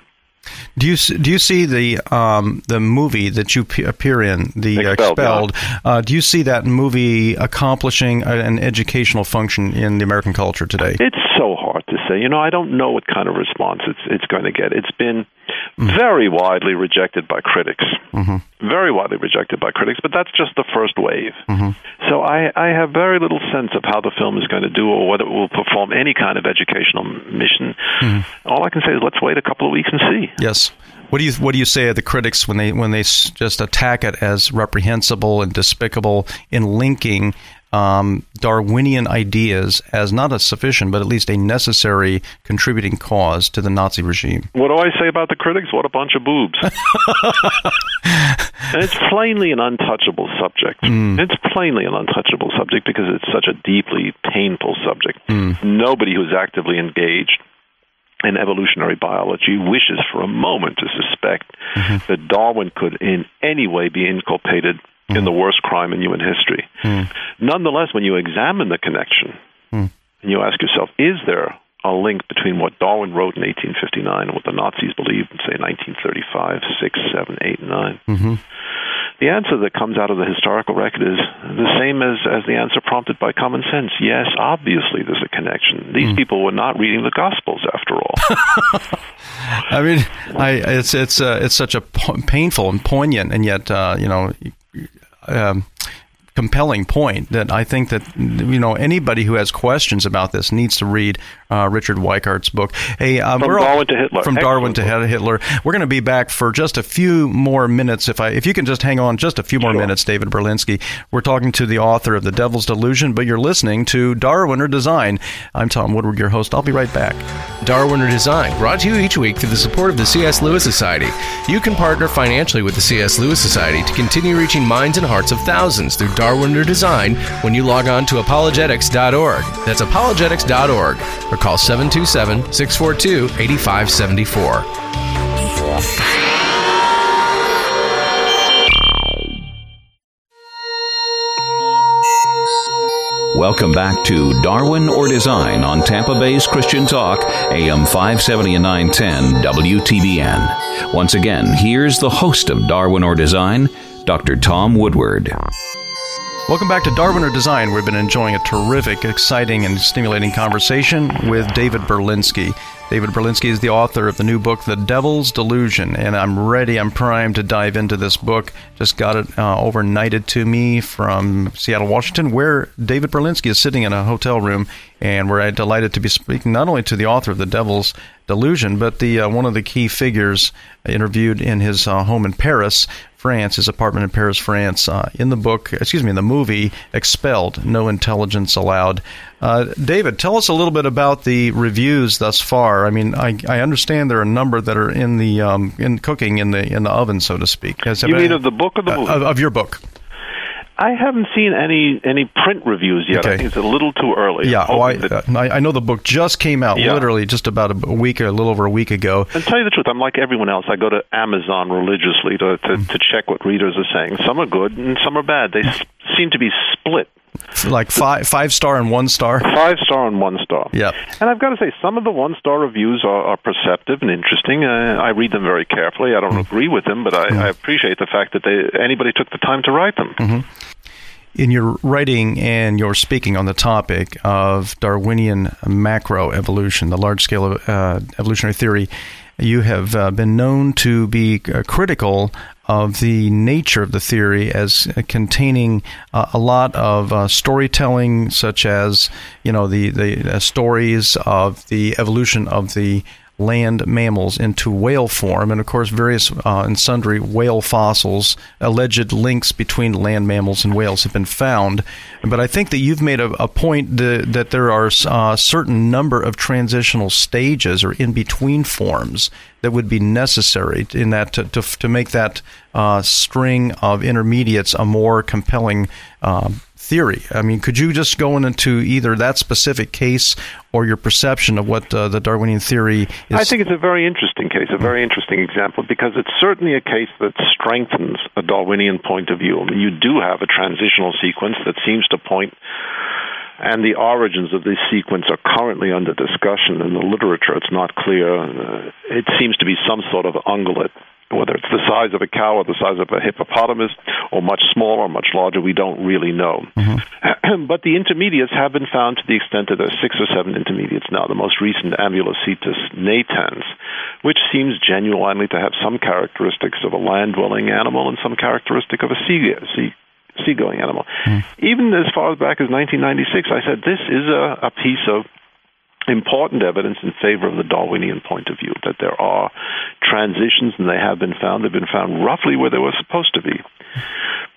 Do you do you see the um, the movie that you p- appear in, the Expelled, Expelled? Uh, do you see that movie accomplishing an educational function in the American culture today? It's so to say. You know, I don't know what kind of response it's it's going to get. It's been mm-hmm. very widely rejected by critics. Mm-hmm. Very widely rejected by critics, but that's just the first wave. Mm-hmm. So I, I have very little sense of how the film is going to do or whether it will perform any kind of educational mission. Mm-hmm. All I can say is let's wait a couple of weeks and see. Yes. What do you what do you say of the critics when they when they just attack it as reprehensible and despicable in linking um, Darwinian ideas as not a sufficient, but at least a necessary contributing cause to the Nazi regime. What do I say about the critics? What a bunch of boobs. and it's plainly an untouchable subject. Mm. It's plainly an untouchable subject because it's such a deeply painful subject. Mm. Nobody who's actively engaged in evolutionary biology wishes for a moment to suspect mm-hmm. that Darwin could in any way be inculpated mm. in the worst crime in human history. Mm. Nonetheless, when you examine the connection mm. and you ask yourself, is there a link between what Darwin wrote in 1859 and what the Nazis believed in, say, 1935, 6, 7, 8, 9? Mm-hmm. The answer that comes out of the historical record is the same as, as the answer prompted by common sense. Yes, obviously there's a connection. These mm. people were not reading the Gospels after all. I mean, I, it's it's uh, it's such a painful and poignant, and yet uh, you know um, compelling point that I think that you know anybody who has questions about this needs to read uh, Richard Weikart's book. Hey, uh, from Darwin all, to Hitler. From Darwin to Hitler. We're going to be back for just a few more minutes. If I, if you can just hang on just a few more sure. minutes, David Berlinski. We're talking to the author of The Devil's Delusion, but you're listening to Darwin or Design. I'm Tom Woodward, your host. I'll be right back. Darwin or Design, brought to you each week through the support of the C.S. Lewis Society. You can partner financially with the C.S. Lewis Society to continue reaching minds and hearts of thousands through Darwin or Design when you log on to apologetics.org. That's apologetics.org or call 727 642 8574. Welcome back to Darwin or Design on Tampa Bay's Christian Talk, AM 570 and 910 WTBN. Once again, here's the host of Darwin or Design, Dr. Tom Woodward. Welcome back to Darwin or Design. We've been enjoying a terrific, exciting, and stimulating conversation with David Berlinski. David Berlinski is the author of the new book, The Devil's Delusion, and I'm ready, I'm primed to dive into this book. Just got it uh, overnighted to me from Seattle, Washington, where David Berlinski is sitting in a hotel room, and we're delighted to be speaking not only to the author of The Devil's Delusion, but the uh, one of the key figures interviewed in his uh, home in Paris France, his apartment in Paris, France. Uh, in the book, excuse me, in the movie, Expelled, No Intelligence Allowed. Uh, David, tell us a little bit about the reviews thus far. I mean, I, I understand there are a number that are in the um, in cooking in the in the oven, so to speak. Has you mean of the book or the movie? Uh, of, of your book. I haven't seen any any print reviews yet. Okay. I think it's a little too early. Yeah, oh, I, uh, I, know the book just came out, yeah. literally just about a week, a little over a week ago. And tell you the truth, I'm like everyone else. I go to Amazon religiously to to, mm. to check what readers are saying. Some are good and some are bad. They s- seem to be split. Like five five star and one star. Five star and one star. Yeah. And I've got to say, some of the one star reviews are, are perceptive and interesting. Uh, I read them very carefully. I don't mm. agree with them, but I, mm. I, appreciate the fact that they anybody took the time to write them. Mm-hmm in your writing and your speaking on the topic of Darwinian macroevolution, the large scale uh, evolutionary theory, you have uh, been known to be uh, critical of the nature of the theory as containing uh, a lot of uh, storytelling, such as you know the the uh, stories of the evolution of the land mammals into whale form, and of course, various uh, and sundry whale fossils, alleged links between land mammals and whales have been found. But I think that you've made a, a point that, that there are a uh, certain number of transitional stages or in between forms that would be necessary in that to, to, to make that uh, string of intermediates a more compelling uh, theory. I mean, could you just go into either that specific case or your perception of what uh, the Darwinian theory is? I think it's a very interesting case, a very interesting example, because it's certainly a case that strengthens a Darwinian point of view. I mean, you do have a transitional sequence that seems to point and the origins of this sequence are currently under discussion in the literature. It's not clear. Uh, it seems to be some sort of ungulate whether it's the size of a cow or the size of a hippopotamus, or much smaller or much larger, we don't really know. Mm-hmm. but the intermediates have been found to the extent that there are six or seven intermediates now. The most recent Ambulocetus natans, which seems genuinely to have some characteristics of a land-dwelling animal and some characteristic of a sea, sea seagoing animal. Mm. Even as far back as 1996, I said this is a, a piece of important evidence in favor of the Darwinian point of view that there are transitions and they have been found. They've been found roughly where they were supposed to be.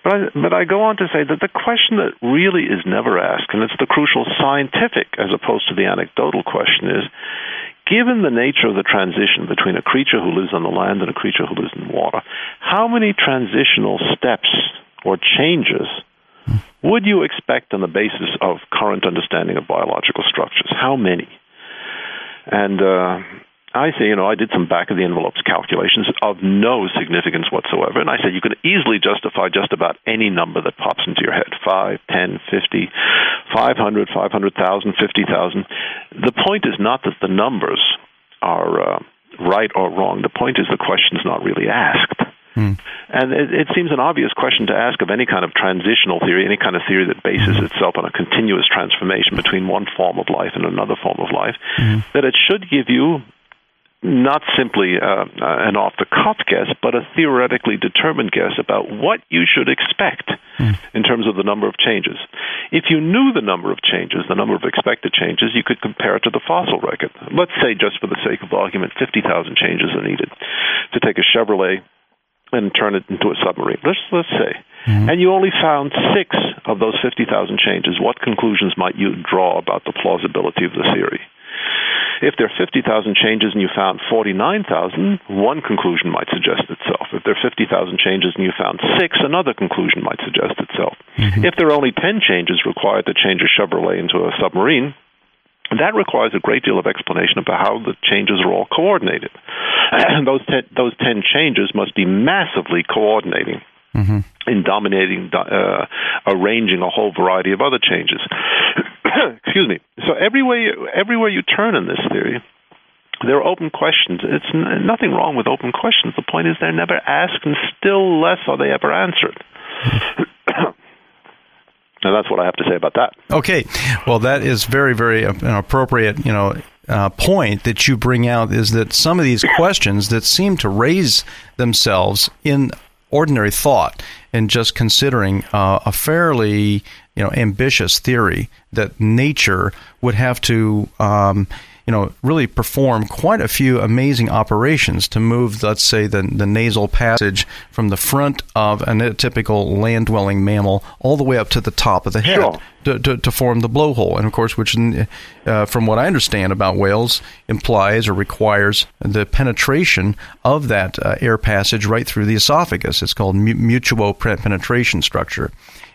But I, but I go on to say that the question that really is never asked, and it's the crucial scientific as opposed to the anecdotal question, is given the nature of the transition between a creature who lives on the land and a creature who lives in water, how many transitional steps or changes would you expect on the basis of current understanding of biological structures? How many? And uh, I say, you know, I did some back of the envelopes calculations of no significance whatsoever. And I said, you can easily justify just about any number that pops into your head 5, 10, 50, 500, 500,000, 50,000. The point is not that the numbers are uh, right or wrong. The point is the question is not really asked. Mm. And it, it, seems an obvious question to ask of any kind of transitional theory, any kind of theory that bases mm. itself on a continuous transformation between one form of life and another form of life, mm. that it should give you not simply uh, an off the cuff guess, but a theoretically determined guess about what you should expect mm. in terms of the number of changes. If you knew the number of changes, the number of expected changes, you could compare it to the fossil record. Let's say, just for the sake of argument, 50,000 changes are needed to take a Chevrolet and turn it into a submarine. Let's let's say, mm-hmm. and you only found six of those fifty thousand changes. What conclusions might you draw about the plausibility of the theory? If there are 50,000 changes and you found 49,000, one conclusion might suggest itself. If there are 50,000 changes and you found six, another conclusion might suggest itself. Mm-hmm. If there are only 10 changes required to change a Chevrolet into a submarine, that requires a great deal of explanation about how the changes are all coordinated. And those ten, those ten changes must be massively coordinating mm-hmm. in dominating, uh, arranging a whole variety of other changes. Excuse me. So everywhere you, everywhere you turn in this theory, there are open questions. It's n- nothing wrong with open questions. The point is they're never asked, and still less are they ever answered. And that's what I have to say about that. Okay. Well, that is very, very uh, appropriate, you know, uh, point that you bring out is that some of these questions that seem to raise themselves in ordinary thought and just considering uh, a fairly you know ambitious theory that nature would have to um, you know, really perform quite a few amazing operations to move, let's say, the, the nasal passage from the front of a typical land dwelling mammal all the way up to the top of the head. Sure. To, to, to, form the blowhole, and of course, which, uh, from what I understand about whales, implies or requires the penetration of that uh, air passage right through the esophagus. It's called mutuo penetration structure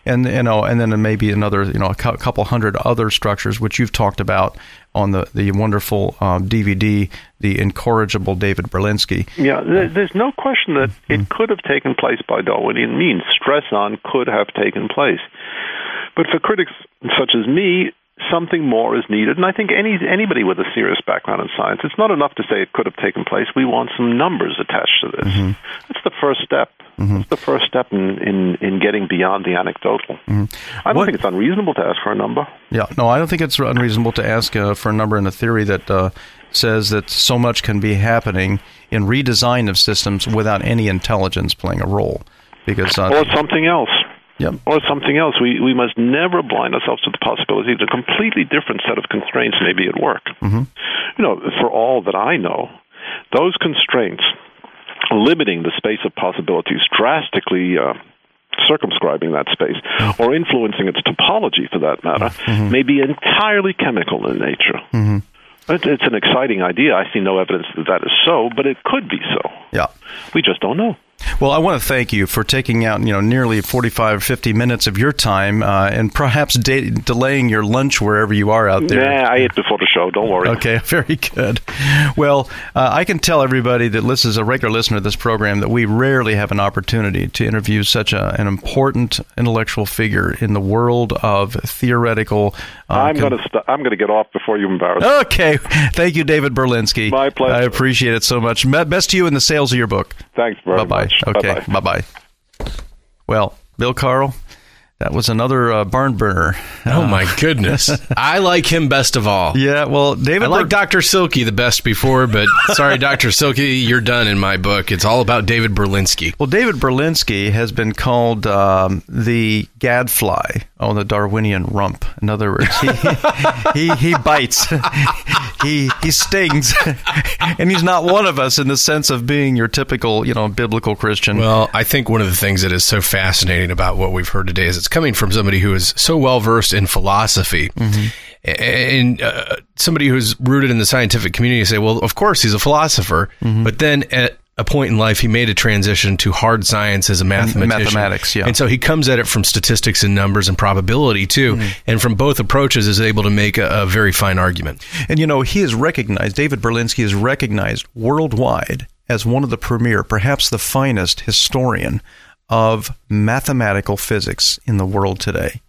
and you know, and then maybe another, you know, a couple hundred other structures which you've talked about on the the wonderful um, DVD, the incorrigible David Berlinski. Yeah, there's no question that mm-hmm. it could have taken place by Darwinian means. Stress on could have taken place, but for critics such as me, something more is needed. And I think any anybody with a serious background in science, it's not enough to say it could have taken place. We want some numbers attached to this. Mm-hmm. First step. Mm-hmm. The first step in, in, in getting beyond the anecdotal. Mm-hmm. I don't what, think it's unreasonable to ask for a number. Yeah, no, I don't think it's unreasonable to ask uh, for a number in a theory that uh, says that so much can be happening in redesign of systems without any intelligence playing a role. Because uh, or something else. Yep. Or something else. We, we must never blind ourselves to the possibility that a completely different set of constraints may be at work. Mm-hmm. You know, for all that I know, those constraints limiting the space of possibilities, drastically uh, circumscribing that space, or influencing its topology for that matter, mm-hmm. may be entirely chemical in nature. Mm-hmm. It's an exciting idea. I see no evidence that that is so, but it could be so. Yeah. We just don't know. Well, I want to thank you for taking out you know nearly 45 50 minutes of your time uh, and perhaps de- delaying your lunch wherever you are out there. Yeah, I ate before the show. Don't worry. Okay, very good. Well, uh, I can tell everybody that this is a regular listener to this program that we rarely have an opportunity to interview such a, an important intellectual figure in the world of theoretical. Uh, I'm con- going to st- I'm going to get off before you embarrass. Me. Okay, thank you, David Berlinski. My pleasure. I appreciate it so much. Best to you in the sales of your book. Thanks very Bye-bye. much. Okay, bye bye. Well, Bill Carl, that was another uh, barn burner. Oh my goodness! I like him best of all. Yeah, well, David. I like Doctor Silky the best before, but sorry, Doctor Silky, you're done in my book. It's all about David Berlinski. Well, David Berlinski has been called um, the gadfly on the Darwinian rump. In other words, he he, he bites, he he stings, and he's not one of us in the sense of being your typical, you know, biblical Christian. Well, I think one of the things that is so fascinating about what we've heard today is it's coming from somebody who is so well versed in philosophy. Mm-hmm. And uh, somebody who's rooted in the scientific community say, well, of course he's a philosopher, mm-hmm. but then at a point in life, he made a transition to hard science as a mathematician. Mathematics, yeah. And so he comes at it from statistics and numbers and probability too. Mm-hmm. And from both approaches, is able to make a, a very fine argument. And you know, he is recognized. David Berlinski is recognized worldwide as one of the premier, perhaps the finest historian of mathematical physics in the world today.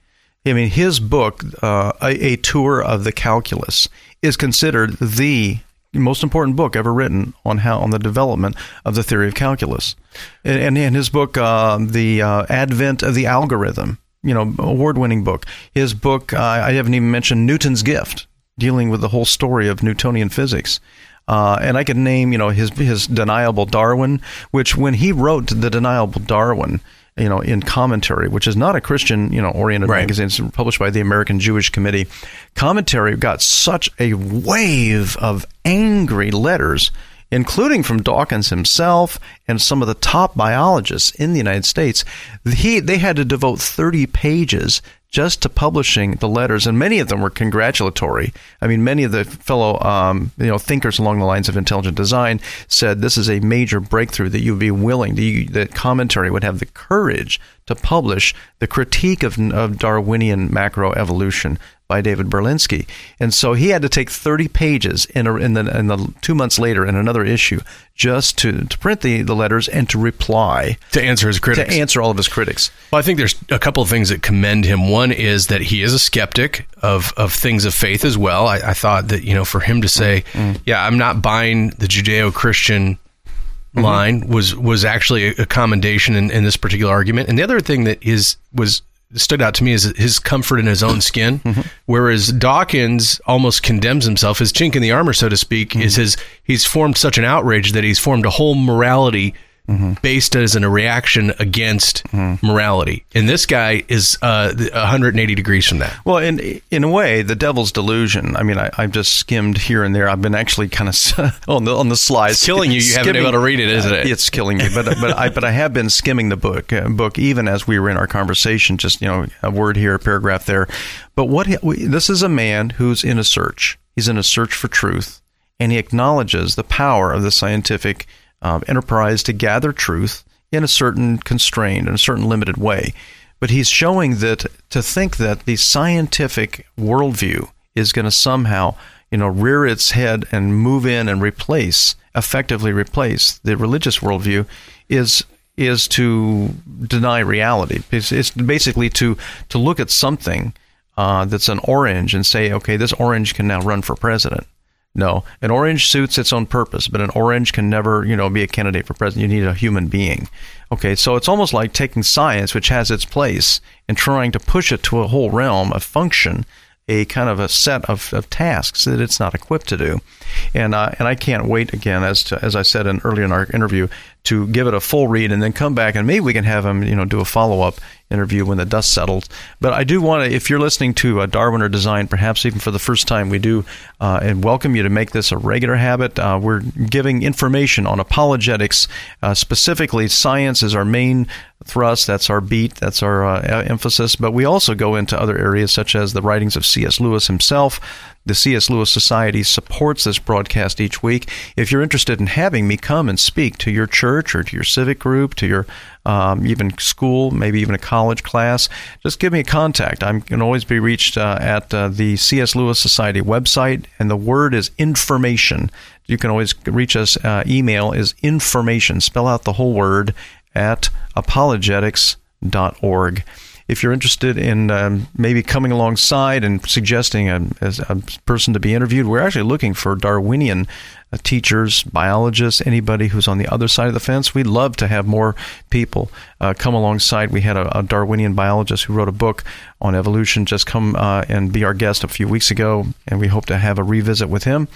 I mean, his book, uh, a, a, Tour of the Calculus, is considered the most important book ever written on how on the development of the theory of calculus. And in his book, uh, The uh, Advent of the Algorithm, you know, award-winning book. His book, uh, I haven't even mentioned Newton's Gift, dealing with the whole story of Newtonian physics. Uh, and I could name, you know, his his deniable Darwin, which when he wrote the deniable Darwin, you know, in commentary, which is not a Christian, you know, oriented right. magazine. It's published by the American Jewish Committee. Commentary got such a wave of angry letters, including from Dawkins himself and some of the top biologists in the United States. He they had to devote 30 pages just to publishing the letters, and many of them were congratulatory. I mean, many of the fellow um, you know thinkers along the lines of intelligent design said this is a major breakthrough that you'd be willing, that, that commentary would have the courage to publish the critique of, of Darwinian macroevolution by David Berlinski. And so he had to take 30 pages in, a, in, the, in the two months later in another issue just to, to print the, the letters and to reply. To answer his critics. To answer all of his critics. Well, I think there's a couple of things that commend him. One is that he is a skeptic of, of things of faith as well. I, I thought that, you know, for him to say, mm-hmm. yeah, I'm not buying the Judeo Christian Mm-hmm. line was was actually a, commendation in, in, this particular argument. And the other thing that is was stood out to me is his comfort in his own skin. Mm-hmm. Whereas Dawkins almost condemns himself. His chink in the armor, so to speak, mm-hmm. is his he's formed such an outrage that he's formed a whole morality mm-hmm. based as in a reaction against mm-hmm. morality. And this guy is uh, 180 degrees from that. Well, in in a way, the devil's delusion. I mean, I, have just skimmed here and there. I've been actually kind of on the on the slides. It's killing you. You skimming, haven't been able to read it, isn't it? It's killing me. But but I but I have been skimming the book uh, book even as we were in our conversation. Just you know, a word here, a paragraph there. But what this is a man who's in a search. He's in a search for truth, and he acknowledges the power of the scientific um, enterprise to gather truth in a certain constrained, in a certain limited way. But he's showing that to think that the scientific worldview is going to somehow, you know, rear its head and move in and replace, effectively replace the religious worldview, is is to deny reality. It's, it's basically to to look at something uh, that's an orange and say, okay, this orange can now run for president. No, an orange suits its own purpose, but an orange can never, you know, be a candidate for president. You need a human being. Okay, so it's almost like taking science, which has its place, and trying to push it to a whole realm, a function, a kind of a set of, of tasks that it's not equipped to do. And uh, and I can't wait again, as to, as I said in, earlier in our interview, to give it a full read and then come back and maybe we can have him, you know, do a follow up interview when the dust settles. But I do want to, if you're listening to uh, Darwin or Design, perhaps even for the first time, we do uh, and welcome you to make this a regular habit. Uh, we're giving information on apologetics, uh, specifically science is our main thrust. That's our beat. That's our uh, emphasis. But we also go into other areas such as the writings of C.S. Lewis himself, the C.S. Lewis Society supports this broadcast each week. If you're interested in having me come and speak to your church or to your civic group, to your um, even school, maybe even a college class, just give me a contact. I can always be reached uh, at uh, the C.S. Lewis Society website, and the word is information. You can always reach us. Uh, email is information. Spell out the whole word at apologetics.org if you're interested in um, maybe coming alongside and suggesting a, a, person to be interviewed, we're actually looking for Darwinian teachers, biologists, anybody who's on the other side of the fence. We'd love to have more people uh, come alongside. We had a, a, Darwinian biologist who wrote a book on evolution just come uh, and be our guest a few weeks ago, and we hope to have a revisit with him.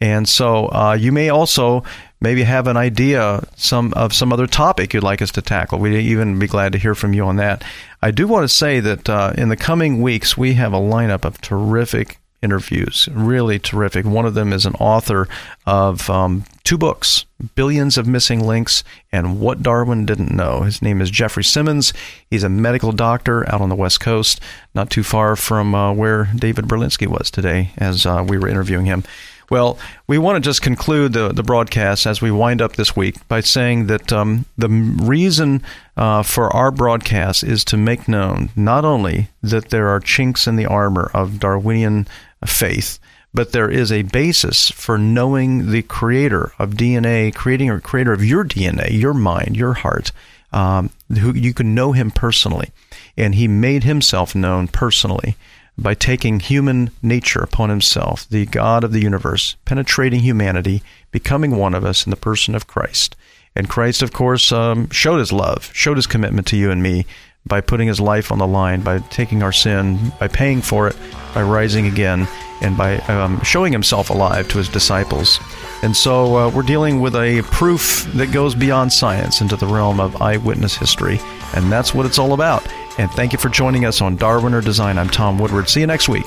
And so uh, you may also maybe have an idea some of some other topic you'd like us to tackle. We'd even be glad to hear from you on that. I do want to say that uh, in the coming weeks we have a lineup of terrific interviews, really terrific. One of them is an author of um, two books, Billions of Missing Links and What Darwin Didn't Know. His name is Jeffrey Simmons. He's a medical doctor out on the West Coast, not too far from uh, where David Berlinski was today as uh, we were interviewing him. Well, we want to just conclude the, the broadcast as we wind up this week by saying that um, the reason uh, for our broadcast is to make known not only that there are chinks in the armor of Darwinian faith, but there is a basis for knowing the creator of DNA, creating a creator of your DNA, your mind, your heart, um, who you can know him personally. And he made himself known personally by taking human nature upon himself, the God of the universe, penetrating humanity, becoming one of us in the person of Christ. And Christ, of course, um, showed his love, showed his commitment to you and me by putting his life on the line, by taking our sin, by paying for it, by rising again, and by um, showing himself alive to his disciples. And so uh, we're dealing with a proof that goes beyond science into the realm of eyewitness history. And that's what it's all about. And thank you for joining us on Darwin or Design. I'm Tom Woodward. See you next week.